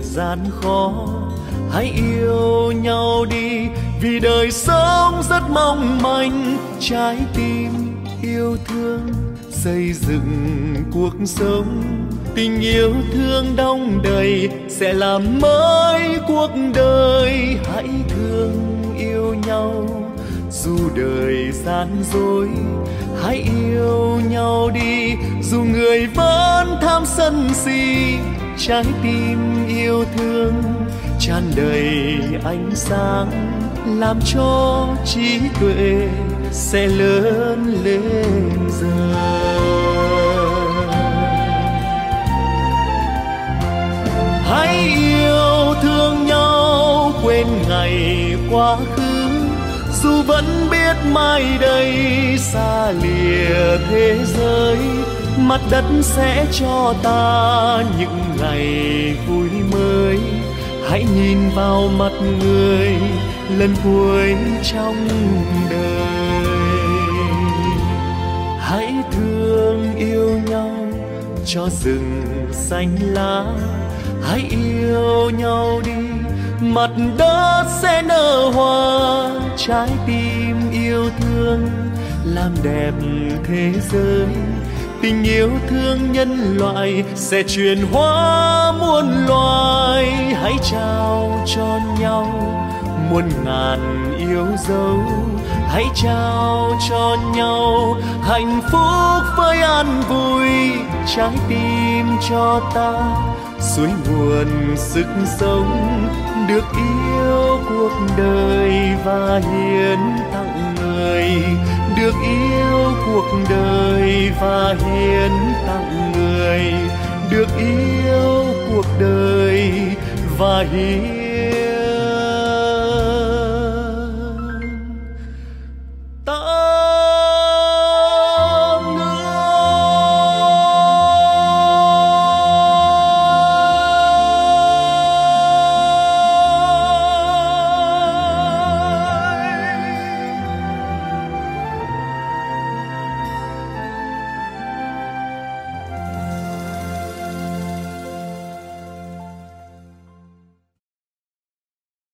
gian khó, hãy yêu nhau đi, vì đời sống rất mong manh. Trái tim yêu thương, xây dựng cuộc sống. Tình yêu thương đong đầy, sẽ làm mới cuộc đời. Hãy thương yêu nhau, dù đời gian dối. Hãy yêu nhau đi, dù người vẫn tham sân si trái tim yêu thương, tràn đầy ánh sáng, làm cho trí tuệ sẽ lớn lên dần. Hãy yêu thương nhau quên ngày quá khứ dù vẫn biết mai đây xa lìa thế giới, mặt đất sẽ cho ta những ngày vui mới. Hãy nhìn vào mặt người lần cuối trong đời. Hãy thương yêu nhau cho rừng xanh lá. Hãy yêu nhau đi mặt đất sẽ nở hoa trái tim yêu thương làm đẹp thế giới tình yêu thương nhân loại sẽ truyền hóa muôn loài. Hãy trao cho nhau muôn ngàn yêu dấu. Hãy trao cho nhau hạnh phúc với an vui. Trái tim cho ta, suối nguồn sức sống được yêu cuộc đời và hiến tặng người. Được yêu cuộc đời và hiến tặng người được yêu cuộc đời và hiến